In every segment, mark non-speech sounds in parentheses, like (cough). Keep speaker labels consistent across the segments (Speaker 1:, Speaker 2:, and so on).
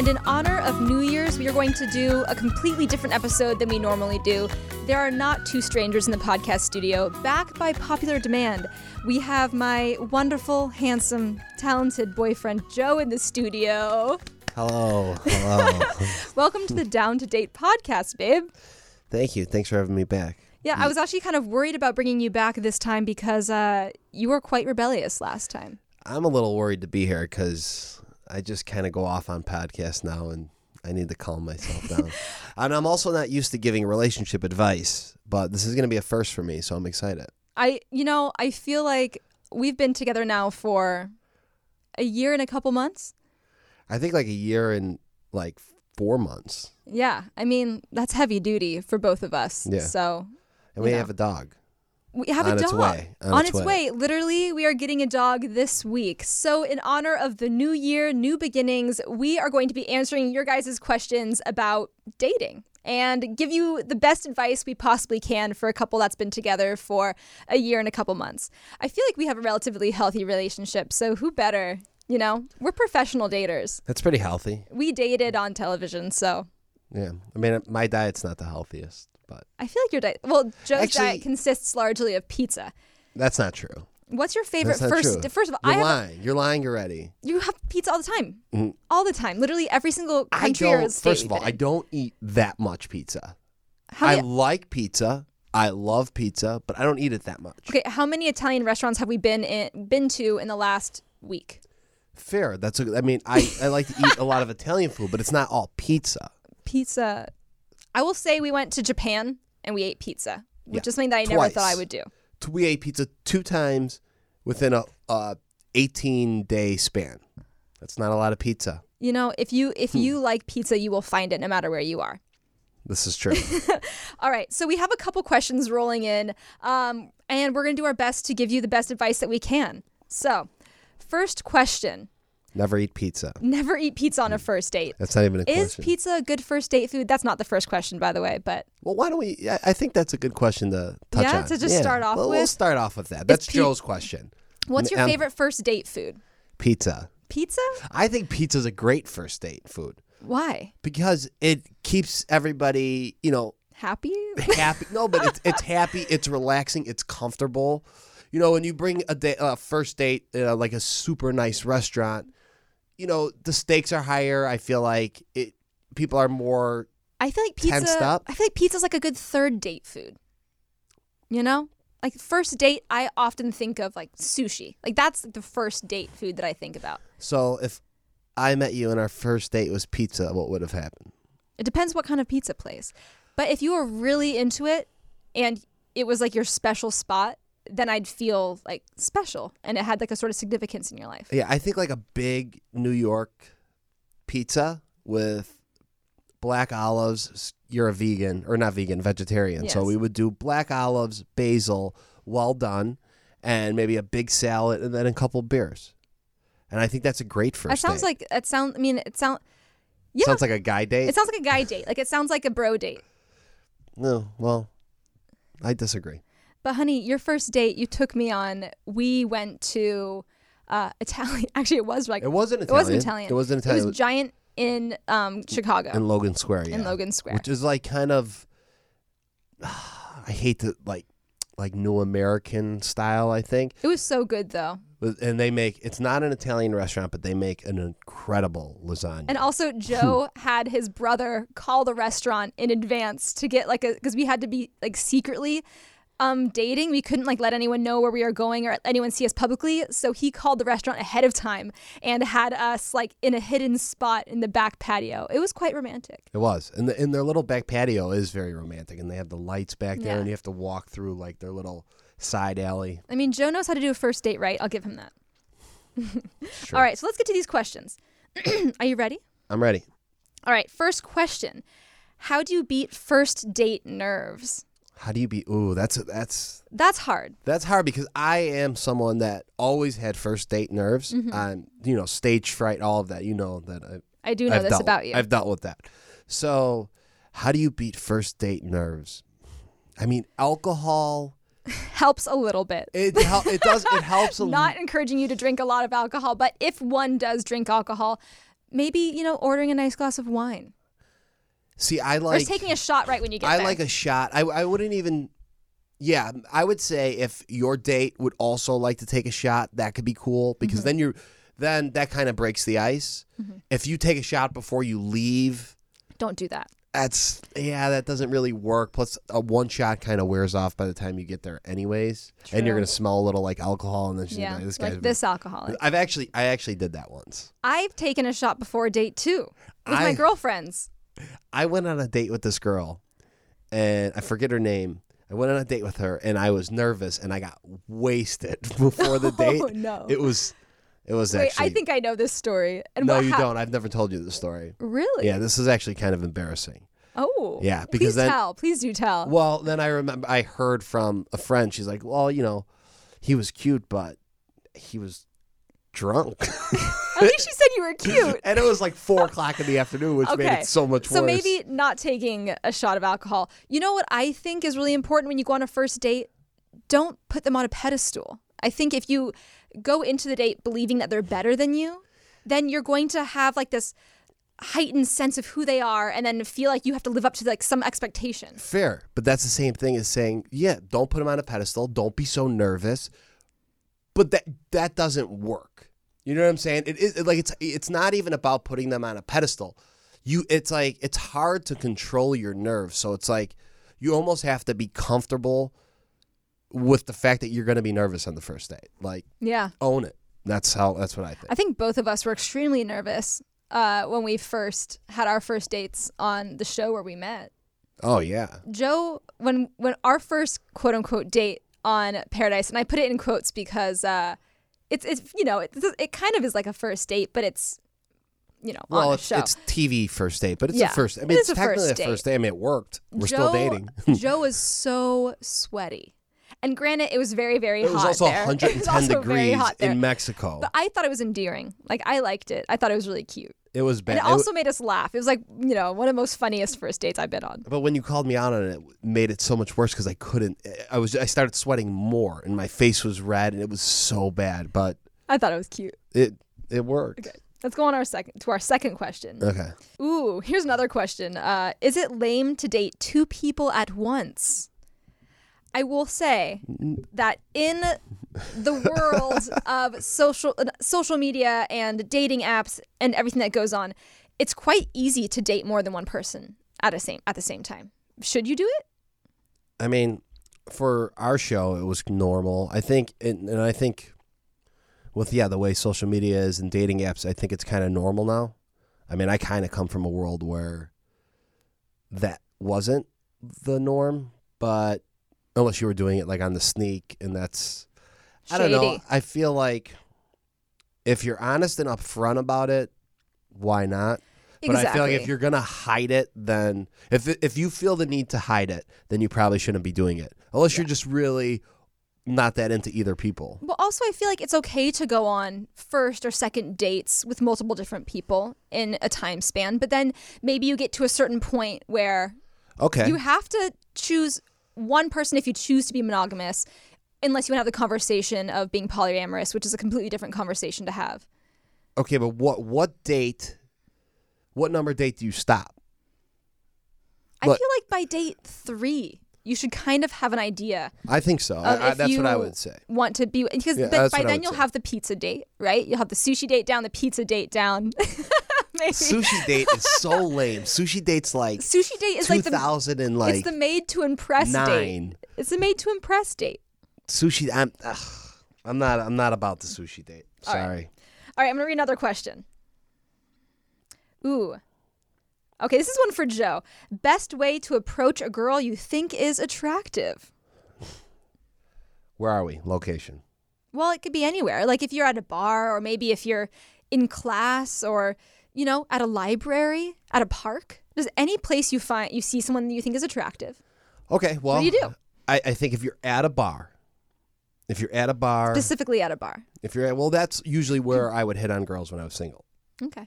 Speaker 1: And in honor of New Year's, we are going to do a completely different episode than we normally do. There are not two strangers in the podcast studio. Back by popular demand, we have my wonderful, handsome, talented boyfriend Joe in the studio.
Speaker 2: Hello. Hello. (laughs)
Speaker 1: Welcome to the Down to Date podcast, babe.
Speaker 2: Thank you. Thanks for having me back.
Speaker 1: Yeah, I was actually kind of worried about bringing you back this time because uh, you were quite rebellious last time.
Speaker 2: I'm a little worried to be here because I just kind of go off on podcasts now and I need to calm myself down. (laughs) and I'm also not used to giving relationship advice, but this is going to be a first for me, so I'm excited.
Speaker 1: I, you know, I feel like we've been together now for a year and a couple months.
Speaker 2: I think like a year and like four months.
Speaker 1: Yeah, I mean that's heavy duty for both of us.
Speaker 2: Yeah.
Speaker 1: So
Speaker 2: And we
Speaker 1: know.
Speaker 2: have a dog.
Speaker 1: We have
Speaker 2: On
Speaker 1: a
Speaker 2: its
Speaker 1: dog
Speaker 2: way, on
Speaker 1: on
Speaker 2: its
Speaker 1: its
Speaker 2: way.
Speaker 1: way. Literally, we are getting a dog this week. So, in honor of the new year, new beginnings, we are going to be answering your guys' questions about dating and give you the best advice we possibly can for a couple that's been together for a year and a couple months. I feel like we have a relatively healthy relationship, so who better? You know, we're professional daters.
Speaker 2: That's pretty healthy.
Speaker 1: We dated on television, so
Speaker 2: Yeah. I mean, my diet's not the healthiest, but
Speaker 1: I feel like your diet. Well, Joe's
Speaker 2: Actually-
Speaker 1: diet consists largely of pizza.
Speaker 2: that's not true.
Speaker 1: What's your favorite
Speaker 2: That's not
Speaker 1: first?
Speaker 2: true.
Speaker 1: First of all,
Speaker 2: You're
Speaker 1: I have
Speaker 2: lying. You're lying already.
Speaker 1: You have pizza all the time.
Speaker 2: Mhm.
Speaker 1: All the time. Literally every single
Speaker 2: I
Speaker 1: country or
Speaker 2: don't.
Speaker 1: state.
Speaker 2: First
Speaker 1: we've
Speaker 2: of all,
Speaker 1: been
Speaker 2: I
Speaker 1: in.
Speaker 2: don't eat that much pizza.
Speaker 1: How
Speaker 2: I
Speaker 1: many,
Speaker 2: like pizza. I love pizza, but I don't eat it that much.
Speaker 1: okay, how many Italian restaurants have we been in, been to in the last week?
Speaker 2: Fair. That's a, I mean, I, I like to eat a lot of Italian food, but it's not all pizza.
Speaker 1: Pizza. I will say we went to Japan and we ate pizza, which
Speaker 2: Yeah,
Speaker 1: is something that I never thought I would do.
Speaker 2: We ate pizza two times within a, a 18 day span. That's not a lot of pizza.
Speaker 1: You know, if you if
Speaker 2: Hmm.
Speaker 1: you like pizza, you will find it no matter where you are.
Speaker 2: This is true. (laughs)
Speaker 1: All right, so we have a couple questions rolling in, um, and we're gonna do our best to give you the best advice that we can. So, first question:
Speaker 2: Never eat pizza.
Speaker 1: Never eat pizza on a first date.
Speaker 2: That's not even a
Speaker 1: Is
Speaker 2: question.
Speaker 1: Is pizza a good first date food? That's not the first question, by the way, but
Speaker 2: well, why don't we? I, I think that's a good question to touch on.
Speaker 1: Yeah,
Speaker 2: on.
Speaker 1: to just start off
Speaker 2: well, We'll
Speaker 1: with?
Speaker 2: start off with that. That's
Speaker 1: pi-
Speaker 2: Joe's question.
Speaker 1: what's your
Speaker 2: Um,
Speaker 1: favorite first date food?
Speaker 2: Pizza.
Speaker 1: Pizza?
Speaker 2: I think pizza's a great first date food
Speaker 1: Why?
Speaker 2: because it keeps everybody, you know,
Speaker 1: Happy? (laughs)
Speaker 2: happy. No, but it's it's happy. It's relaxing. It's comfortable. You know, when you bring a day, uh, first date, uh, like a super nice restaurant, you know, the stakes are higher. I feel like it. People are more.
Speaker 1: I feel like
Speaker 2: Tensed
Speaker 1: pizza.
Speaker 2: up?
Speaker 1: I feel like pizza's like a good third date food. You know, like first date, I often think of like sushi. Like that's the first date food that I think about.
Speaker 2: So if I met you and our first date was pizza, what would have happened?
Speaker 1: It depends what kind of pizza place. But if you were really into it and it was like your special spot, then I'd feel like special and it had like a sort of significance in your life.
Speaker 2: Yeah, I think like a big New York pizza with black olives. You're a vegan or not vegan, vegetarian. So we would do black olives, basil, well done, and maybe a big salad and then a couple beers. And I think that's a great first
Speaker 1: That sounds
Speaker 2: date.
Speaker 1: like it sounds. I mean, it sounds. Yeah,
Speaker 2: Sounds like a guy date.
Speaker 1: it sounds like a guy date. Like it sounds like a bro date.
Speaker 2: no, well, I disagree.
Speaker 1: But honey, your first date you took me on. We went to uh, Italian. (laughs) Actually, it was like
Speaker 2: It wasn't Italian.
Speaker 1: it wasn't Italian.
Speaker 2: It wasn't Italian.
Speaker 1: It was giant in um, Chicago
Speaker 2: in Logan Square, yeah.
Speaker 1: in Logan Square.
Speaker 2: which is like kind of (sighs) I hate to like like new American style. I think,
Speaker 1: it was so good though.
Speaker 2: And they make it's not an Italian restaurant, but they make an incredible lasagna.
Speaker 1: And also, (laughs) Joe had his brother call the restaurant in advance to get like a because we had to be like secretly um dating. We couldn't like let anyone know where we were going or anyone see us publicly. So he called the restaurant ahead of time and had us like in a hidden spot in the back patio. It was quite romantic.
Speaker 2: it was, and the, and their little back patio is very romantic, and they have the lights back there,
Speaker 1: Yeah.
Speaker 2: and you have to walk through like their little side alley.
Speaker 1: I mean, Joe knows how to do a first date right. I'll give him that. (laughs)
Speaker 2: Sure.
Speaker 1: All right, so let's get to these questions. (clears throat) Are you ready?
Speaker 2: I'm ready.
Speaker 1: All right, first question. How do you beat first date nerves?
Speaker 2: How do you be? Ooh, that's that's
Speaker 1: That's hard.
Speaker 2: That's hard because I am someone that always had first date nerves
Speaker 1: Mm-hmm.
Speaker 2: you know stage fright, all of that. You know that I,
Speaker 1: I do know
Speaker 2: I've
Speaker 1: this
Speaker 2: dealt,
Speaker 1: about you.
Speaker 2: I've dealt with that. So, how do you beat first date nerves? I mean, alcohol. (laughs)
Speaker 1: Helps a little bit.
Speaker 2: It hel- it does it helps a little. (laughs)
Speaker 1: Not encouraging you to drink a lot of alcohol, but if one does drink alcohol, maybe you know ordering a nice glass of wine
Speaker 2: See, I
Speaker 1: or
Speaker 2: like
Speaker 1: just taking a shot right when you get
Speaker 2: I
Speaker 1: there.
Speaker 2: like a shot. I I wouldn't even. Yeah, I would say if your date would also like to take a shot, that could be cool because
Speaker 1: Mm-hmm.
Speaker 2: then you're then that kind of breaks the ice. If you take a shot before you leave,
Speaker 1: Don't do that.
Speaker 2: that's yeah, that doesn't really work. Plus, a one shot kind of wears off by the time you get there, anyways, and you're gonna smell a little like alcohol, and then she's
Speaker 1: Yeah,
Speaker 2: like, this guy's.
Speaker 1: like this alcoholic.
Speaker 2: I've actually, I actually did that once.
Speaker 1: I've taken a shot before a date too with my girlfriends.
Speaker 2: I went on a date with this girl, and I forget her name. I went on a date with her, and I was nervous, and I got wasted (laughs) before the (laughs) oh, date.
Speaker 1: Oh no!
Speaker 2: It was, it was
Speaker 1: Wait,
Speaker 2: actually.
Speaker 1: I think I know this story. And
Speaker 2: no, you
Speaker 1: hap-
Speaker 2: don't. I've never told you the story.
Speaker 1: Really?
Speaker 2: Yeah, this is actually kind of embarrassing.
Speaker 1: Oh.
Speaker 2: Yeah,
Speaker 1: Please
Speaker 2: because then-
Speaker 1: tell. Please do tell.
Speaker 2: Well, then I remember I heard from a friend. She's like, "Well, you know, he was cute, but he was drunk." (laughs)
Speaker 1: At least you said you were cute. (laughs)
Speaker 2: and it was like four o'clock in the afternoon, which made it so much
Speaker 1: So
Speaker 2: worse.
Speaker 1: So maybe not taking a shot of alcohol. You know what I think is really important when you go on a first date? Don't put them on a pedestal. I think if you go into the date believing that they're better than you, then you're going to have like this heightened sense of who they are and then feel like you have to live up to like some expectation.
Speaker 2: fair, but that's the same thing as saying, "Yeah, don't put them on a pedestal. Don't be so nervous." But that that doesn't work. You know what I'm saying? It is like it's it's not even about putting them on a pedestal. You, it's like it's hard to control your nerves. So it's like you almost have to be comfortable with the fact that you're going to be nervous on the first date. Like
Speaker 1: Yeah.
Speaker 2: own it. That's how. That's what I think.
Speaker 1: I think both of us were extremely nervous uh, when we first had our first dates on the show where we met.
Speaker 2: Oh yeah.
Speaker 1: Joe, when when our first quote unquote date on Paradise, and I put it in quotes because uh, it's it's you know it, it kind of is like a first date, but it's you know
Speaker 2: Well,
Speaker 1: on a
Speaker 2: it's,
Speaker 1: show.
Speaker 2: it's TV first date, but it's
Speaker 1: Yeah,
Speaker 2: a first. I mean,
Speaker 1: is
Speaker 2: it's
Speaker 1: a
Speaker 2: technically
Speaker 1: first
Speaker 2: a first
Speaker 1: date.
Speaker 2: I mean, it worked. We're
Speaker 1: Joe,
Speaker 2: still dating.
Speaker 1: Joe was so sweaty, and granted, it was very very
Speaker 2: It was
Speaker 1: hot
Speaker 2: also
Speaker 1: there. (laughs) It was also very
Speaker 2: degrees
Speaker 1: hot there.
Speaker 2: in Mexico.
Speaker 1: But I thought it was endearing. Like I liked it. I thought it was really cute.
Speaker 2: it was bad.
Speaker 1: And it
Speaker 2: It
Speaker 1: also made us laugh. It was like, you know, one of the most funniest first dates I've been on.
Speaker 2: but when you called me out on it, it made it so much worse because I couldn't. I was. I started sweating more, and my face was red, and it was so bad. But
Speaker 1: I thought it was cute.
Speaker 2: it it worked.
Speaker 1: Okay. Let's go on our second to our second question.
Speaker 2: Okay.
Speaker 1: Ooh, here's another question. Uh, is it lame to date two people at once? I will say that in (laughs) the world of social uh, social media and dating apps and everything that goes on, it's quite easy to date more than one person at a same at the same time. Should you do it?
Speaker 2: I mean, for our show, it was normal. I think, and, and I think, with yeah, the way social media is and dating apps, I think it's kind of normal now. I mean, I kind of come from a world where that wasn't the norm, but unless you were doing it like on the sneak, and that's I don't know. I feel like if you're honest and upfront about it, why not? But I feel like if you're gonna hide it, then if if you feel the need to hide it, then you probably shouldn't be doing it, unless you're just really not that into either people.
Speaker 1: Well, also, I feel like it's okay to go on first or second dates with multiple different people in a time span, but then maybe you get to a certain point where
Speaker 2: Okay.
Speaker 1: you have to choose one person if you choose to be monogamous, unless you want to have the conversation of being polyamorous, which is a completely different conversation to have.
Speaker 2: okay, but what what date? What number date do you stop?
Speaker 1: I
Speaker 2: Look-
Speaker 1: feel like by date three, you should kind of have an idea
Speaker 2: I think so. I, I, that's what I would say.
Speaker 1: Want to be because
Speaker 2: Yeah, that's
Speaker 1: by then you'll
Speaker 2: say.
Speaker 1: have the pizza date, right? You'll have the sushi date down, the pizza date down. (laughs) Maybe. (laughs)
Speaker 2: Sushi date is so lame. Sushi date's like
Speaker 1: Sushi date is like the
Speaker 2: thousand and like
Speaker 1: it's the made to impress date.
Speaker 2: nine.
Speaker 1: It's the made to impress date.
Speaker 2: Sushi. I'm. Ugh, I'm not. I'm not about the sushi date.
Speaker 1: All right.
Speaker 2: Sorry.
Speaker 1: All right, I'm gonna read another question. Ooh. Okay, this is one for Joe. Best way to approach a girl you think is attractive.
Speaker 2: Where are we? Location.
Speaker 1: Well, it could be anywhere. Like if you're at a bar, or maybe if you're in class, or you know, at a library, at a park. Does any place you find you see someone that you think is attractive?
Speaker 2: Okay. Well, what
Speaker 1: do you do?
Speaker 2: I, I think if you're at a bar, if you're at a bar,
Speaker 1: Specifically at a bar.
Speaker 2: if you're at, well, that's usually where I would hit on girls when I was single
Speaker 1: Okay.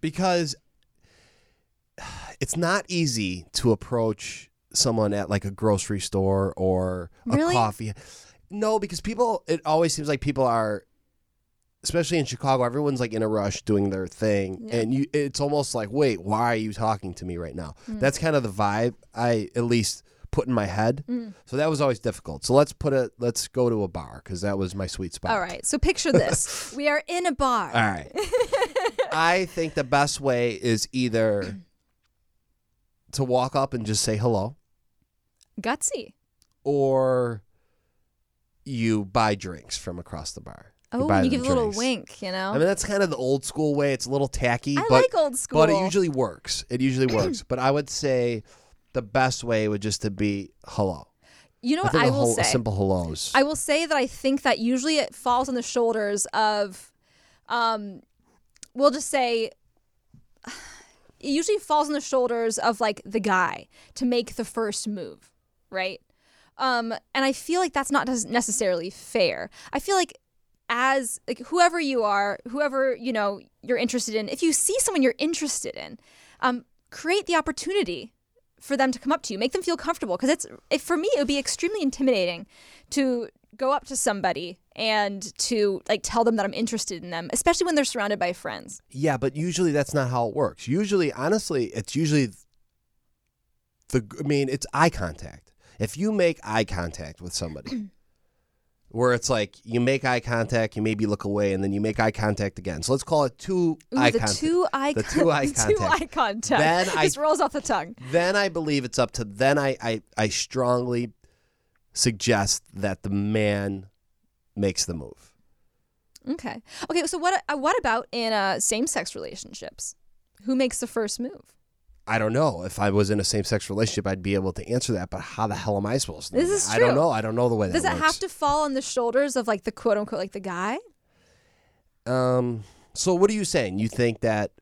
Speaker 2: because it's not easy to approach someone at like a grocery store or a
Speaker 1: Really?
Speaker 2: coffee. No, because people, it always seems like people are especially in Chicago, everyone's like in a rush doing their thing,
Speaker 1: Yeah.
Speaker 2: and you it's almost like, wait, why are you talking to me right now?
Speaker 1: Mm.
Speaker 2: That's kind of the vibe I at least put in my head.
Speaker 1: Mm.
Speaker 2: So that was always difficult. So let's put it. Let's go to a bar because that was my sweet spot.
Speaker 1: All right. So picture this: (laughs) we are in a bar.
Speaker 2: All right. (laughs) I think the best way is either to walk up and just say hello,
Speaker 1: Gutsy.
Speaker 2: or you buy drinks from across the bar.
Speaker 1: Oh, you give a little
Speaker 2: drinks.
Speaker 1: wink. You know.
Speaker 2: I mean, that's kind of the old school way. It's a little tacky,
Speaker 1: I
Speaker 2: but
Speaker 1: like old school.
Speaker 2: but it usually works. It usually (clears throat) works. but I would say the best way would just to be hello.
Speaker 1: you know
Speaker 2: I
Speaker 1: what I
Speaker 2: a
Speaker 1: will
Speaker 2: whole,
Speaker 1: say.
Speaker 2: simple hellos.
Speaker 1: I will say that I think that usually it falls on the shoulders of, um, we'll just say, it usually falls on the shoulders of like the guy to make the first move, right? Um, and I feel like that's not necessarily fair. I feel like as like whoever you are, whoever you know you're interested in, if you see someone you're interested in, um, create the opportunity for them to come up to you, make them feel comfortable. Because it's for me, it would be extremely intimidating to go up to somebody and to like tell them that I'm interested in them, especially when they're surrounded by friends.
Speaker 2: Yeah, but usually that's not how it works. Usually, honestly, it's usually the. I mean, it's eye contact. If you make eye contact with somebody, where it's like you make eye contact, you maybe look away, and then you make eye contact again. So let's call it two
Speaker 1: Ooh,
Speaker 2: eye
Speaker 1: the
Speaker 2: contact.
Speaker 1: two eye
Speaker 2: The two eye
Speaker 1: the (laughs) two eye contact.
Speaker 2: Then I-
Speaker 1: Just rolls off the tongue.
Speaker 2: then I believe it's up to. Then I, I I strongly suggest that the man makes the move.
Speaker 1: Okay. Okay. So what? Uh, what about in uh, same-sex relationships? Who makes the first move?
Speaker 2: I don't know. If I was in a same sex relationship, I'd be able to answer that. But how the hell am I supposed to? know
Speaker 1: This is
Speaker 2: that? I don't know. I don't know the way that
Speaker 1: Does it
Speaker 2: works.
Speaker 1: have to fall on the shoulders of like the quote unquote like the guy?
Speaker 2: Um. So what are you saying? You think that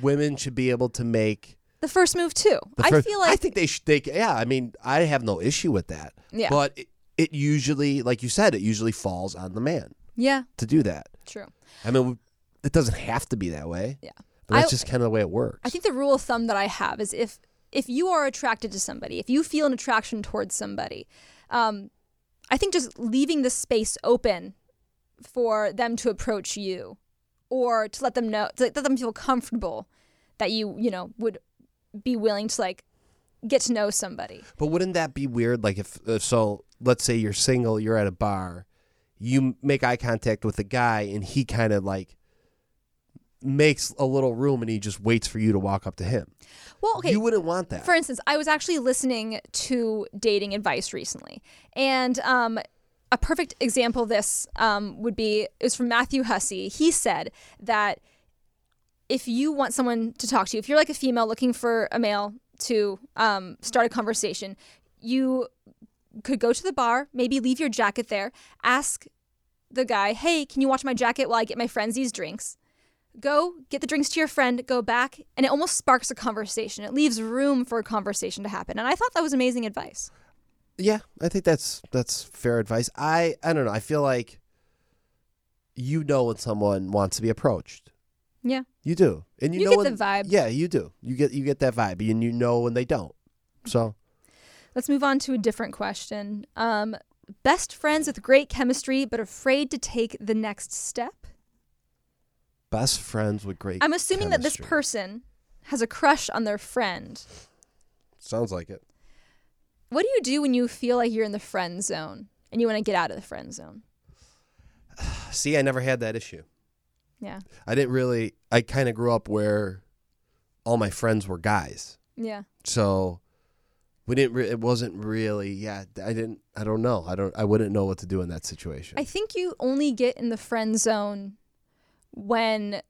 Speaker 2: women should be able to make
Speaker 1: The first move too.
Speaker 2: the
Speaker 1: I feel like
Speaker 2: I think they should. They, yeah. I mean, I have no issue with that.
Speaker 1: yeah,
Speaker 2: But it, it usually, like you said, it usually falls on the man
Speaker 1: yeah,
Speaker 2: to do that.
Speaker 1: true.
Speaker 2: I mean, it doesn't have to be that way.
Speaker 1: Yeah.
Speaker 2: But that's
Speaker 1: I-
Speaker 2: just kind of the way it works.
Speaker 1: I think the rule of thumb that I have is if if you are attracted to somebody, if you feel an attraction towards somebody, um, I think just leaving the space open for them to approach you, or to let them know, to let them feel comfortable that you you know would be willing to like get to know somebody.
Speaker 2: But wouldn't that be weird? Like if, if so, let's say you're single, you're at a bar, you make eye contact with a guy, and he kind of like makes a little room, and he just waits for you to walk up to him.
Speaker 1: Well, okay.
Speaker 2: You wouldn't want that.
Speaker 1: For instance, I was actually listening to dating advice recently, and um, a perfect example of this um, would be it was from Matthew Hussey. He said that if you want someone to talk to you, if you're like a female looking for a male to um, start a conversation, you could go to the bar, maybe leave your jacket there, ask the guy, "Hey, can you watch my jacket while I get my friends these drinks?" Go get the drinks to your friend, go back, and it almost sparks a conversation. It leaves room for a conversation to happen. And I thought that was amazing advice.
Speaker 2: yeah, I think that's that's fair advice. I I don't know. I feel like you know when someone wants to be approached.
Speaker 1: Yeah.
Speaker 2: You do, and you,
Speaker 1: You
Speaker 2: know
Speaker 1: get
Speaker 2: when,
Speaker 1: the vibe.
Speaker 2: Yeah, you do. You get you get that vibe, and you know when they don't. So
Speaker 1: Let's move on to a different question. Um, best friends with great chemistry but afraid to take the next step?
Speaker 2: Best friends with great.
Speaker 1: I'm assuming that this
Speaker 2: chemistry.
Speaker 1: person has a crush on their friend.
Speaker 2: sounds like it.
Speaker 1: What do you do when you feel like you're in the friend zone and you want to get out of the friend zone? (sighs)
Speaker 2: See, I never had that issue.
Speaker 1: Yeah.
Speaker 2: I didn't really. I kind of grew up where all my friends were guys,
Speaker 1: Yeah.
Speaker 2: so we didn't. Re- it wasn't really. Yeah, I didn't. I don't know. I don't. I wouldn't know what to do in that situation.
Speaker 1: I think you only get in the friend zone when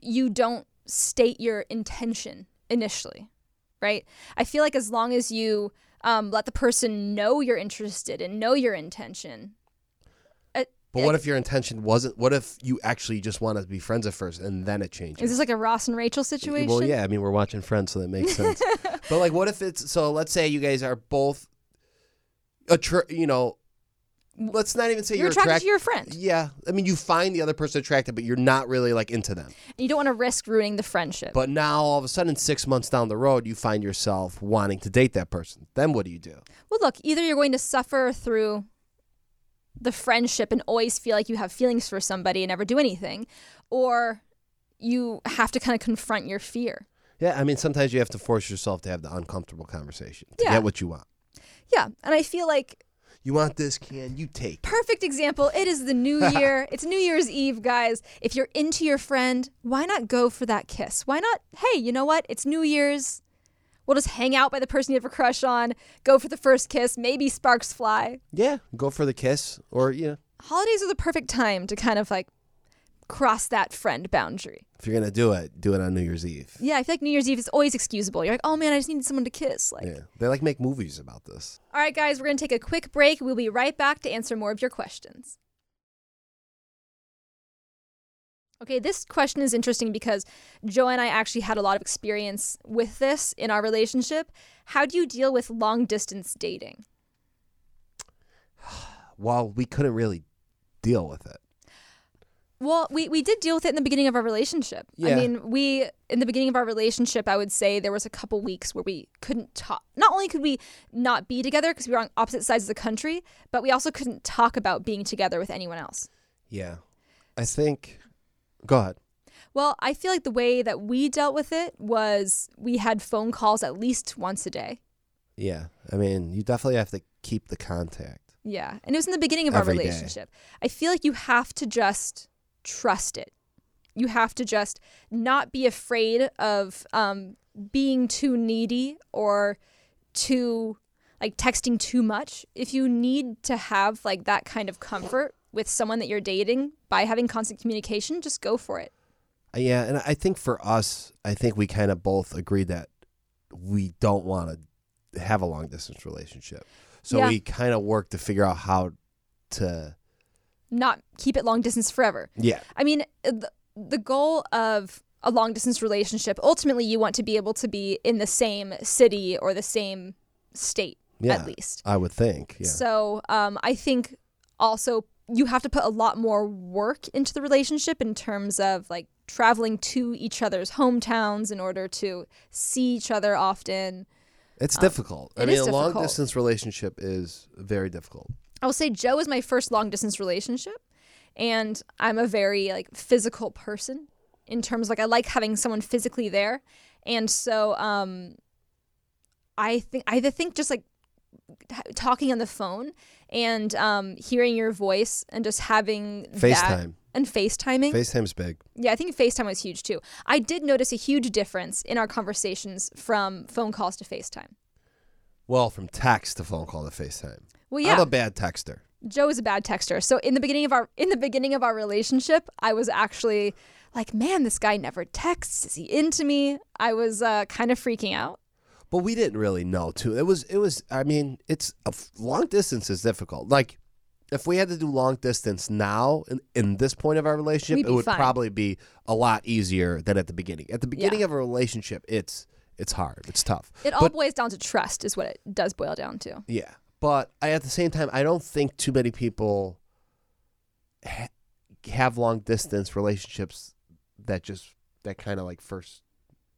Speaker 1: you don't state your intention initially, right? I feel like as long as you um, let the person know you're interested and know your intention. uh,
Speaker 2: but what if your intention wasn't? What if you actually just wanted to be friends at first, and then it changes?
Speaker 1: Is this like a Ross and Rachel situation?
Speaker 2: Well, yeah. I mean, we're watching Friends, so that makes (laughs) sense. but like, what if it's so? Let's say you guys are both, attra- you know, let's not even say
Speaker 1: You're
Speaker 2: you're,
Speaker 1: attracted
Speaker 2: attract-
Speaker 1: to your friend.
Speaker 2: Yeah, I mean, you find the other person attractive, but you're not really like into them.
Speaker 1: And you don't want to risk ruining the friendship.
Speaker 2: But now, all of a sudden, six months down the road, you find yourself wanting to date that person. Then what do you do?
Speaker 1: well, look, either you're going to suffer through the friendship and always feel like you have feelings for somebody and never do anything, or you have to kind of confront your fear.
Speaker 2: Yeah, I mean, sometimes you have to force yourself to have the uncomfortable conversation to
Speaker 1: Yeah.
Speaker 2: get what you want.
Speaker 1: Yeah, and I feel like
Speaker 2: You want this can, you take.
Speaker 1: perfect example. It is the new (laughs) year. it's New Year's Eve, guys. If you're into your friend, why not go for that kiss? Why not? Hey, you know what? It's New Year's. We'll just hang out by the person you have a crush on, go for the first kiss, maybe sparks fly.
Speaker 2: Yeah, go for the kiss, or you know,
Speaker 1: Holidays are the perfect time to kind of like cross that friend boundary.
Speaker 2: if you're gonna do it, do it on New Year's Eve.
Speaker 1: Yeah, I feel like New Year's Eve is always excusable. You're like, oh man, I just need someone to kiss. Like,
Speaker 2: Yeah, they like make movies about this.
Speaker 1: all right, guys, we're gonna take a quick break. We'll be right back to answer more of your questions. Okay, this question is interesting because Joe and I actually had a lot of experience with this in our relationship. How do you deal with long distance dating? (sighs)
Speaker 2: Well, we couldn't really deal with it.
Speaker 1: Well, we, we did deal with it in the beginning of our relationship.
Speaker 2: Yeah.
Speaker 1: I mean, we, in the beginning of our relationship, I would say there was a couple weeks where we couldn't talk. Not only could we not be together because we were on opposite sides of the country, but we also couldn't talk about being together with anyone else.
Speaker 2: Yeah, I think. Go ahead.
Speaker 1: Well, I feel like the way that we dealt with it was we had phone calls at least once a day.
Speaker 2: Yeah, I mean, you definitely have to keep the contact.
Speaker 1: Yeah. And it was in the beginning of
Speaker 2: Every
Speaker 1: our
Speaker 2: day.
Speaker 1: relationship. I feel like you have to just trust it. You have to just not be afraid of um, being too needy or too like texting too much. If you need to have like that kind of comfort with someone that you're dating by having constant communication, just go for it.
Speaker 2: Uh, Yeah, and I think for us, I think we kind of both agreed that we don't want to have a long distance relationship. So
Speaker 1: Yeah.
Speaker 2: we kind of worked to figure out how to.
Speaker 1: Not keep it long distance forever.
Speaker 2: Yeah,
Speaker 1: I mean, the, the goal of a long distance relationship, ultimately, you want to be able to be in the same city or the same state,
Speaker 2: yeah.
Speaker 1: at least.
Speaker 2: I would think. Yeah.
Speaker 1: So um, I think also you have to put a lot more work into the relationship in terms of like traveling to each other's hometowns in order to see each other often.
Speaker 2: It's difficult. I
Speaker 1: it
Speaker 2: mean, a long distance relationship is very difficult.
Speaker 1: I will say Joe is my first long distance relationship, and I'm a very like physical person in terms like I like having someone physically there, and so um, I think I think just like talking on the phone and um, hearing your voice and just having
Speaker 2: FaceTime.
Speaker 1: and FaceTiming.
Speaker 2: FaceTime's big.
Speaker 1: yeah, I think FaceTime was huge too. I did notice a huge difference in our conversations from phone calls to FaceTime.
Speaker 2: Well, from text to phone call to FaceTime.
Speaker 1: Well, yeah.
Speaker 2: I'm a bad texter.
Speaker 1: Joe is a bad texter. So in the beginning of our in the beginning of our relationship, I was actually like, man, this guy never texts. Is he into me? I was uh, kind of freaking out.
Speaker 2: But we didn't really know too. It was it was I mean, it's a f- long distance is difficult. Like if we had to do long distance now in, in this point of our relationship, it would
Speaker 1: fine.
Speaker 2: probably be a lot easier than at the beginning. At the beginning of a relationship, it's it's hard. It's tough.
Speaker 1: It all
Speaker 2: But-
Speaker 1: boils down to trust, is what it does boil down to.
Speaker 2: Yeah, but I, at the same time, I don't think too many people ha- have long distance relationships that just that kind of like first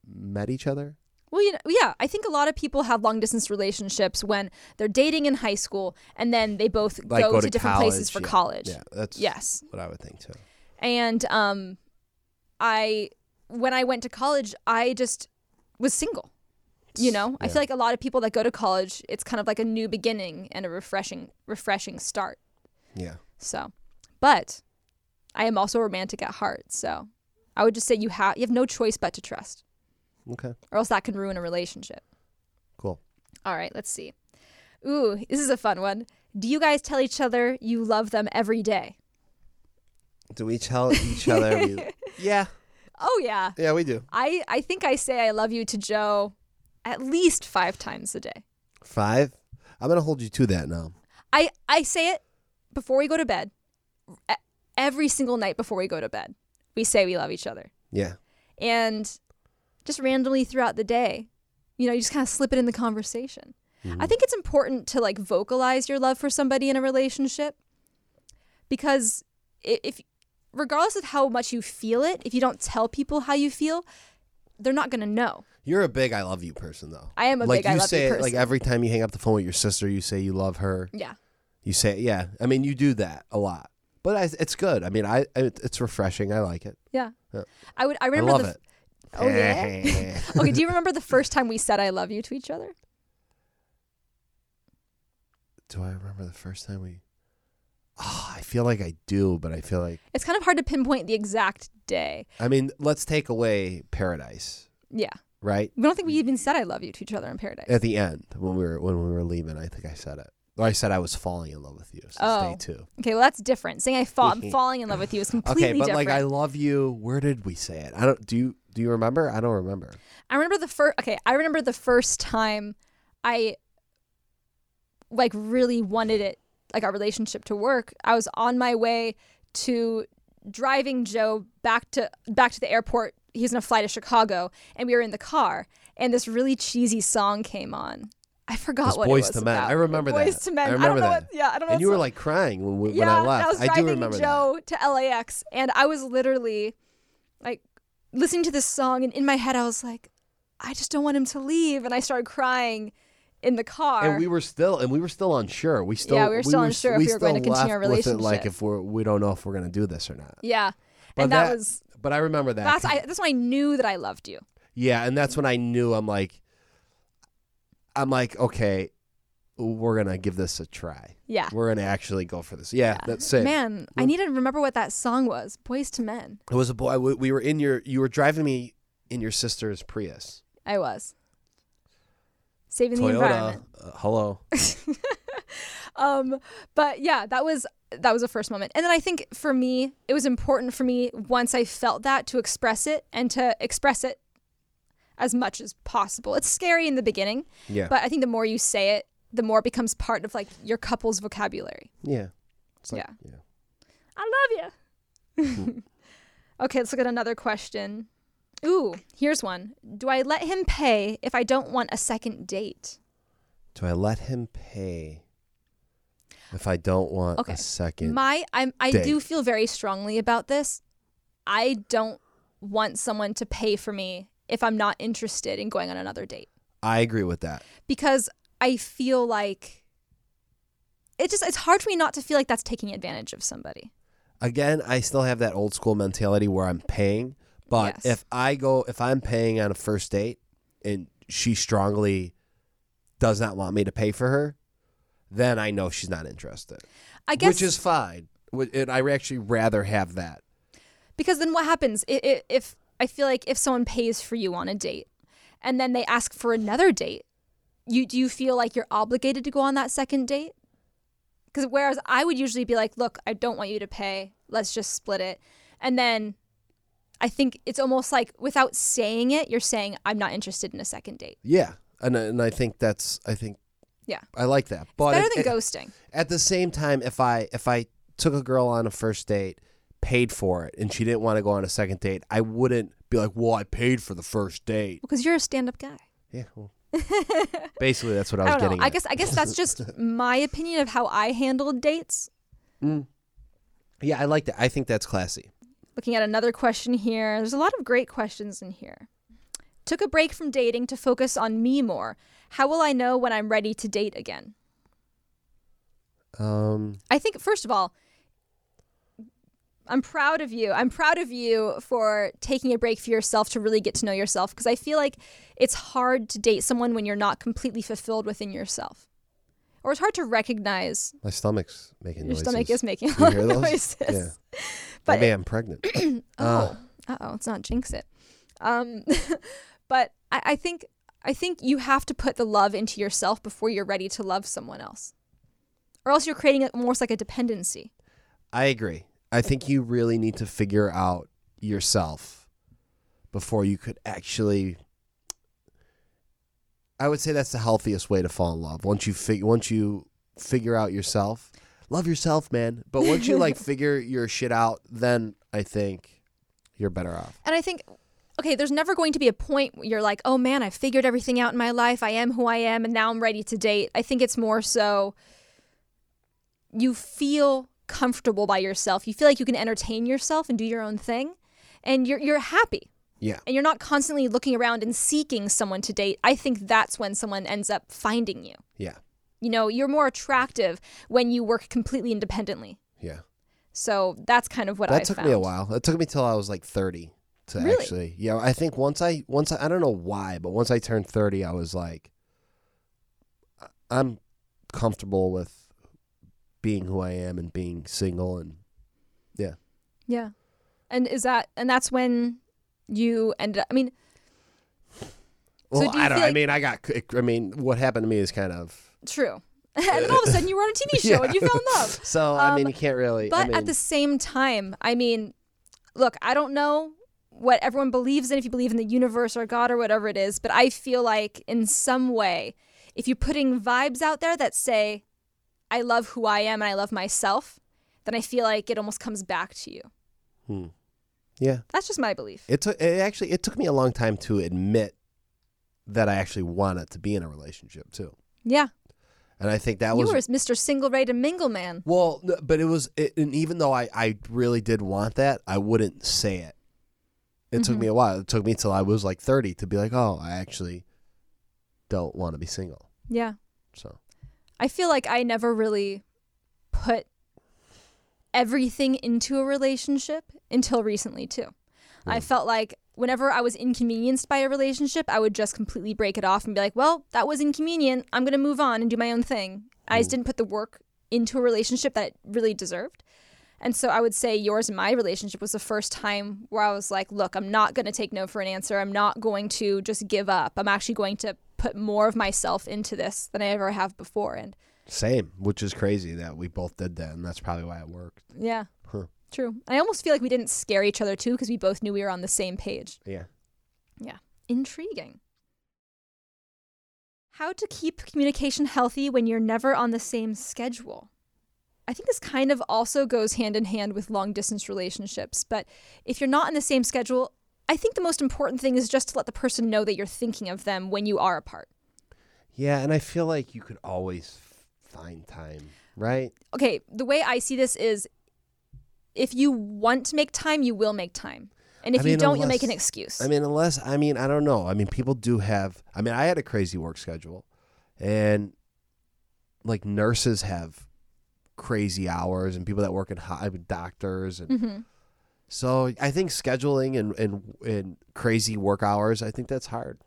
Speaker 2: met each other.
Speaker 1: Well, you know, yeah, I think a lot of people have long distance relationships when they're dating in high school and then they both
Speaker 2: Like
Speaker 1: go,
Speaker 2: go
Speaker 1: to,
Speaker 2: to
Speaker 1: different places for
Speaker 2: college, yeah.
Speaker 1: college.
Speaker 2: Yeah, that's
Speaker 1: Yes.
Speaker 2: what I would think too.
Speaker 1: And um, I, when I went to college, I just was single. You know, I feel like a lot of people that go to college, it's kind of like a new beginning and a refreshing, refreshing start.
Speaker 2: Yeah.
Speaker 1: So, but I am also romantic at heart. So, I would just say you have you have no choice but to trust,
Speaker 2: Okay.
Speaker 1: or else that can ruin a relationship.
Speaker 2: Cool.
Speaker 1: All right, let's see. Ooh, this is a fun one. Do you guys tell each other you love them every day?
Speaker 2: Do we tell each other? we, (laughs) yeah.
Speaker 1: Oh yeah.
Speaker 2: Yeah, we do.
Speaker 1: I I think I say I love you to Joe at least 5 times a day.
Speaker 2: Five. I'm gonna hold you to that now.
Speaker 1: I I say it before we go to bed. Every single night before we go to bed. We say we love each other.
Speaker 2: Yeah.
Speaker 1: And just randomly throughout the day, you know, you just kind of slip it in the conversation. Mm-hmm. I think it's important to like vocalize your love for somebody in a relationship because if regardless of how much you feel it, if you don't tell people how you feel, they're not going to know.
Speaker 2: You're a big "I love you" person, though.
Speaker 1: I am a
Speaker 2: like
Speaker 1: big I
Speaker 2: you
Speaker 1: love
Speaker 2: say
Speaker 1: you person.
Speaker 2: like every time you hang up the phone with your sister, you say you love her.
Speaker 1: yeah.
Speaker 2: You say, yeah. I mean, you do that a lot, but I, it's good. I mean, I it, it's refreshing. I like it.
Speaker 1: Yeah.
Speaker 2: Yeah.
Speaker 1: I would. I remember.
Speaker 2: I love
Speaker 1: the.
Speaker 2: it.
Speaker 1: Oh yeah. (laughs) okay. Do you remember the first time we said "I love you" to each other?
Speaker 2: do I remember the first time we? Oh, I feel like I do, but I feel like
Speaker 1: It's kind of hard to pinpoint the exact day.
Speaker 2: I mean, let's take away paradise,
Speaker 1: Yeah.
Speaker 2: right?
Speaker 1: We don't think we even said "I love you" to each other in paradise.
Speaker 2: At the end, when we were when we were leaving, I think I said it. Or I said I was falling in love with you. So
Speaker 1: Oh.
Speaker 2: stay two.
Speaker 1: Okay, well that's different. Saying I fall, (laughs) I'm falling in love with you is completely different.
Speaker 2: Okay, but
Speaker 1: different.
Speaker 2: like I love you. Where did we say it? I don't. Do you do you remember? I don't remember.
Speaker 1: I remember the first. Okay, I remember the first time I like really wanted it, like our relationship to work. I was on my way to driving Joe back to back to the airport. He's was a flight to Chicago, and we were in the car, and this really cheesy song came on. I forgot what
Speaker 2: Boyz
Speaker 1: it was
Speaker 2: II Men.
Speaker 1: about.
Speaker 2: I remember
Speaker 1: Boys
Speaker 2: that.
Speaker 1: to Men.
Speaker 2: I
Speaker 1: I,
Speaker 2: remember
Speaker 1: don't know
Speaker 2: that.
Speaker 1: what. Yeah, I don't know.
Speaker 2: And you were like crying when, we,
Speaker 1: yeah,
Speaker 2: I left.
Speaker 1: I was
Speaker 2: do
Speaker 1: driving
Speaker 2: remember that.
Speaker 1: Joe to LAX, and I was literally like listening to this song, and in my head, I was like, I just don't want him to leave, and I started crying in the car.
Speaker 2: And we were still, and we were still unsure. We still,
Speaker 1: Yeah, we were still unsure if we were going to continue our
Speaker 2: relationship. like if we're, we don't know if we're going to do this or not.
Speaker 1: yeah,
Speaker 2: But
Speaker 1: and that, was
Speaker 2: But I remember that.
Speaker 1: that's I, that's when I knew that I loved you.
Speaker 2: yeah, and that's when I knew. I'm like, I'm like, okay, we're gonna give this a try.
Speaker 1: Yeah.
Speaker 2: We're gonna actually go for this. Yeah, that's it.
Speaker 1: Man, I need to remember what that song was. Boyz II Men.
Speaker 2: It was a boy. We, we were in your. You were driving me in your sister's Prius.
Speaker 1: I was saving the
Speaker 2: Toyota.
Speaker 1: environment.
Speaker 2: Uh, hello. (laughs)
Speaker 1: um but yeah that was that was the first moment and then i think for me it was important for me once i felt that to express it and to express it as much as possible it's scary in the beginning
Speaker 2: Yeah.
Speaker 1: but i think the more you say it the more it becomes part of like your couple's vocabulary
Speaker 2: yeah. It's like,
Speaker 1: Yeah.
Speaker 2: yeah.
Speaker 1: i love you (laughs) okay let's look at another question ooh here's one do i let him pay if i don't want a second date
Speaker 2: Do I let him pay if I don't want
Speaker 1: Okay.
Speaker 2: a second?
Speaker 1: My I'm I
Speaker 2: date.
Speaker 1: do feel very strongly about this. I don't want someone to pay for me if I'm not interested in going on another date
Speaker 2: I agree with that.
Speaker 1: because I feel like it just it's hard for me not to feel like that's taking advantage of somebody.
Speaker 2: Again, I still have that old school mentality where I'm paying, but
Speaker 1: Yes.
Speaker 2: if I go, if I'm paying on a first date and she strongly does not want me to pay for her, then I know she's not interested,
Speaker 1: I guess
Speaker 2: which is fine. And I actually rather have that.
Speaker 1: because then what happens i i if I feel like if someone pays for you on a date and then they ask for another date, you do you feel like you're obligated to go on that second date? Because whereas I would usually be like, look, I don't want you to pay. Let's just split it. And then I think it's almost like without saying it, you're saying I'm not interested in a second date.
Speaker 2: Yeah, and and I think that's I think
Speaker 1: Yeah.
Speaker 2: I like that. But
Speaker 1: Better
Speaker 2: it-
Speaker 1: than ghosting.
Speaker 2: at the same time, if I if I took a girl on a first date, paid for it, and she didn't want to go on a second date, I wouldn't be like, "Well, I paid for the first date."
Speaker 1: Because you're a stand up guy.
Speaker 2: Yeah, well, (laughs) basically that's what I
Speaker 1: I
Speaker 2: was
Speaker 1: know.
Speaker 2: getting.
Speaker 1: I guess I guess that's just (laughs) my opinion of how I handled dates. Mm.
Speaker 2: Yeah, I like that. I think that's classy.
Speaker 1: Looking at another question here. There's a lot of great questions in here. Took a break from dating to focus on me more. How will I know when I'm ready to date again?
Speaker 2: Um,
Speaker 1: I think first of all, I'm proud of you. I'm proud of you for taking a break for yourself to really get to know yourself because I feel like it's hard to date someone when you're not completely fulfilled within yourself. Or it's hard to recognize
Speaker 2: my stomach's making
Speaker 1: your
Speaker 2: noises.
Speaker 1: stomach is making a lot
Speaker 2: hear
Speaker 1: of noises.
Speaker 2: Yeah. (laughs)
Speaker 1: But
Speaker 2: Maybe I'm pregnant. (clears throat) (coughs)
Speaker 1: Oh, uh oh, let's not jinx it. Um, (laughs) but I, I think I think you have to put the love into yourself before you're ready to love someone else, or else you're creating almost like a dependency.
Speaker 2: I agree. I think you really need to figure out yourself before you could actually. I would say that's the healthiest way to fall in love. Once you fig- once you figure out yourself, love yourself, man. But once you like (laughs) figure your shit out, then I think you're better off.
Speaker 1: And I think, okay, there's never going to be a point where you're like, oh man, I figured everything out in my life. I am who I am, and now I'm ready to date. I think it's more so you feel comfortable by yourself. You feel like you can entertain yourself and do your own thing, and you're you're happy.
Speaker 2: Yeah.
Speaker 1: and you're not constantly looking around and seeking someone to date, I think that's when someone ends up finding you.
Speaker 2: Yeah.
Speaker 1: You know, you're more attractive when you work completely independently.
Speaker 2: Yeah.
Speaker 1: So that's kind of what I that
Speaker 2: took
Speaker 1: found.
Speaker 2: me a while. It took me till I was like 30 to
Speaker 1: Really?
Speaker 2: actually. Yeah, I think once I once I, I don't know why, but once I turned 30, I was like I'm comfortable with being who I am and being single and
Speaker 1: yeah. Yeah. And is that and that's when you ended up I mean
Speaker 2: well,
Speaker 1: do
Speaker 2: I don't
Speaker 1: feel
Speaker 2: I mean, I got I mean, what happened to me is kind of
Speaker 1: true. (laughs) and then all of a sudden you were on a TV (laughs) show and you fell in love. (laughs)
Speaker 2: So, I mean,
Speaker 1: Um,
Speaker 2: you can't really
Speaker 1: But
Speaker 2: I mean,
Speaker 1: at the same time, I mean, look, I don't know what everyone believes in, if you believe in the universe or God or whatever it is, but I feel like in some way, if you're putting vibes out there that say, I love who I am and I love myself, then I feel like it almost comes back to you.
Speaker 2: hmm. Yeah.
Speaker 1: That's just my belief.
Speaker 2: It took it actually it took me a long time to admit that I actually wanted to be in a relationship too.
Speaker 1: Yeah.
Speaker 2: And I think that
Speaker 1: you
Speaker 2: was
Speaker 1: were Mr. Single Ready to Mingle Man.
Speaker 2: Well, but it was, it, and even though I, I really did want that, I wouldn't say it. It took
Speaker 1: Mhm.
Speaker 2: me a while. It took me till I was like 30 to be like, oh, I actually don't want to be single.
Speaker 1: Yeah.
Speaker 2: So,
Speaker 1: I feel like I never really put everything into a relationship until recently too. I felt like whenever I was inconvenienced by a relationship, I would just completely break it off and be like, "Well, that was inconvenient. I'm going to move on and do my own thing." I just didn't put the work into a relationship that it really deserved. And so I would say yours and my relationship was the first time where I was like, look, I'm not going to take no for an answer. I'm not going to just give up. I'm actually going to put more of myself into this than I ever have before. And
Speaker 2: same, which is crazy that we both did that. And that's probably why it worked.
Speaker 1: yeah,
Speaker 2: Huh.
Speaker 1: true. I almost feel like we didn't scare each other too because we both knew we were on the same page.
Speaker 2: Yeah. Yeah.
Speaker 1: Intriguing. How to keep communication healthy when you're never on the same schedule. I think this kind of also goes hand in hand with long distance relationships, but if you're not in the same schedule, I think the most important thing is just to let the person know that you're thinking of them when you are apart.
Speaker 2: Yeah. And I feel like you could always find time, right?
Speaker 1: Okay, the way I see this is if you want to make time, you will make time. And if
Speaker 2: I
Speaker 1: you don't, you'll make an excuse.
Speaker 2: I mean, unless, I mean, I don't know. I mean, people do have, I mean, I had a crazy work schedule and like nurses have crazy hours and people that work in high, doctors and
Speaker 1: hmm
Speaker 2: So I think scheduling and, and and crazy work hours, I think that's hard.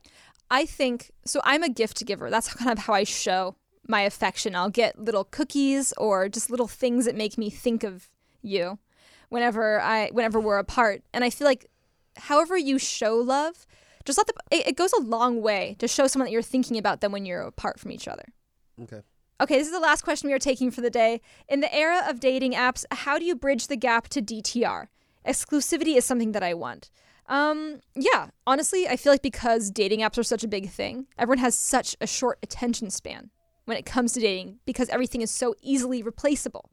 Speaker 1: I think so. I'm a gift giver. That's (laughs) kind of how I show my affection. I'll get little cookies or just little things that make me think of you whenever I whenever we're apart. And I feel like however you show love, just let the it, it goes a long way to show someone that you're thinking about them when you're apart from each other.
Speaker 2: Okay.
Speaker 1: Okay, this is the last question we are taking for the day. In the era of dating apps, how do you bridge the gap to DTR? Exclusivity is something that I want. Um, yeah, honestly, I feel like because dating apps are such a big thing, everyone has such a short attention span when it comes to dating because everything is so easily replaceable.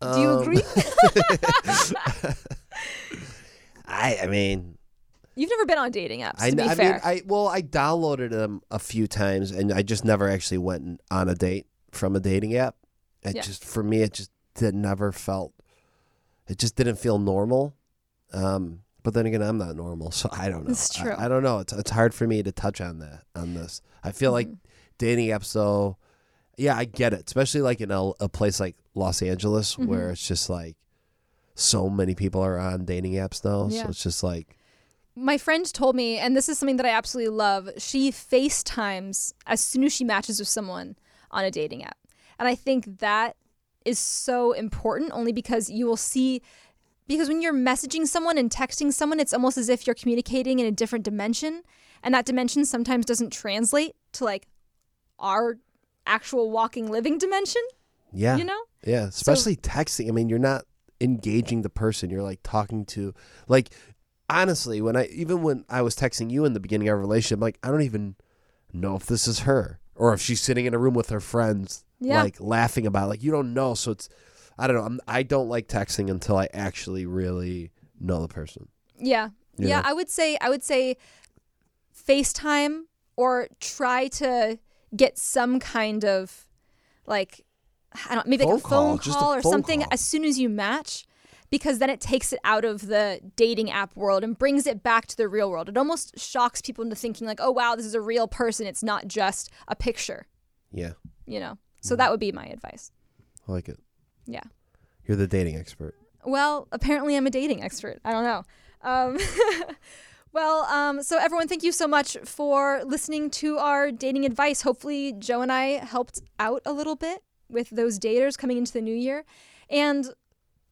Speaker 1: Do you
Speaker 2: Um,
Speaker 1: agree? (laughs) (laughs)
Speaker 2: I I mean,
Speaker 1: You've never been on dating apps,
Speaker 2: I,
Speaker 1: to be
Speaker 2: I
Speaker 1: fair.
Speaker 2: mean, I well, I downloaded them a few times, and I just never actually went on a date from a dating app. It
Speaker 1: Yeah.
Speaker 2: just for me, it just never felt. It just didn't feel normal. Um, but then again, I'm not normal, (laughs) so I don't know.
Speaker 1: It's true.
Speaker 2: I, don't know. It's it's hard for me to touch on that on this. I feel like dating apps though yeah i get it especially like in a, a place like los angeles where mm-hmm. it's just like so many people are on dating apps now
Speaker 1: Yeah.
Speaker 2: so it's just like
Speaker 1: My friend told me, and this is something that I absolutely love, she FaceTimes as soon as she matches with someone on a dating app. And I think that is so important only because you will see because when you're messaging someone and texting someone, it's almost as if you're communicating in a different dimension. And that dimension sometimes doesn't translate to like our actual walking living dimension,
Speaker 2: yeah
Speaker 1: you know?
Speaker 2: yeah especially texting i mean you're not engaging the person you're like talking to like honestly when i even when i was texting you in the beginning of our relationship like i don't even know if this is her or if she's sitting in a room with her friends
Speaker 1: Yeah.
Speaker 2: like laughing about it. like you don't know so it's i don't know I'm, i don't like texting until i actually really know the person
Speaker 1: Yeah.
Speaker 2: You
Speaker 1: Yeah,
Speaker 2: know?
Speaker 1: I would say I would say FaceTime or try to get some kind of like I don't maybe like a
Speaker 2: Phone call,
Speaker 1: phone
Speaker 2: just a
Speaker 1: or
Speaker 2: phone
Speaker 1: something
Speaker 2: call.
Speaker 1: as soon as you match because then it takes it out of the dating app world and brings it back to the real world. It almost shocks people into thinking like, "Oh wow, this is a real person. It's not just a picture."
Speaker 2: Yeah,
Speaker 1: You know. So mm. that would be my advice.
Speaker 2: I like it.
Speaker 1: Yeah.
Speaker 2: You're the dating expert.
Speaker 1: Well, apparently I'm a dating expert. I don't know. Um, (laughs) well, um, so everyone, thank you so much for listening to our dating advice. Hopefully, Joe and I helped out a little bit with those daters coming into the new year. And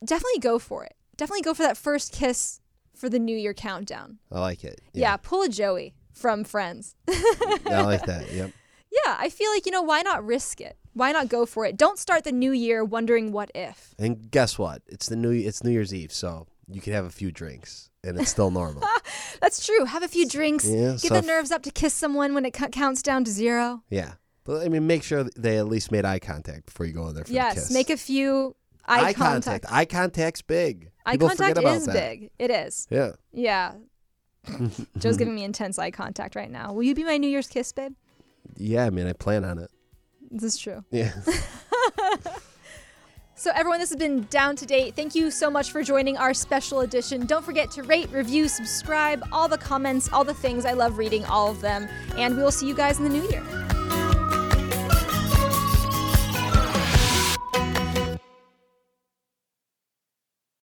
Speaker 1: definitely go for it. Definitely go for that first kiss for the new year countdown.
Speaker 2: I like it.
Speaker 1: Yeah, pull a Joey from Friends. (laughs)
Speaker 2: I like that. Yep.
Speaker 1: yeah, I feel like, you know, why not risk it? Why not go for it? Don't start the new year wondering what if.
Speaker 2: And guess what? It's the new it's New Year's Eve, so you can have a few drinks and it's still normal. (laughs)
Speaker 1: That's true. Have a few drinks.
Speaker 2: Yeah,
Speaker 1: Get
Speaker 2: so
Speaker 1: the nerves up to kiss someone when it c- counts down to zero.
Speaker 2: yeah. But I mean, make sure they at least made eye contact before you go in there for the
Speaker 1: yes, make a few eye, contact.
Speaker 2: Eye contact's big.
Speaker 1: Eye
Speaker 2: People
Speaker 1: contact
Speaker 2: about
Speaker 1: is
Speaker 2: that.
Speaker 1: big. It is.
Speaker 2: Yeah.
Speaker 1: Yeah. (laughs) Joe's giving me intense eye contact right now. Will you be my New Year's kiss, babe?
Speaker 2: Yeah, I mean, I plan on it.
Speaker 1: This is true.
Speaker 2: Yeah. (laughs)
Speaker 1: So, everyone, this has been Down to Date. Thank you so much for joining our special edition. Don't forget to rate, review, subscribe, all the comments, all the things. I love reading all of them. And we will see you guys in the new year.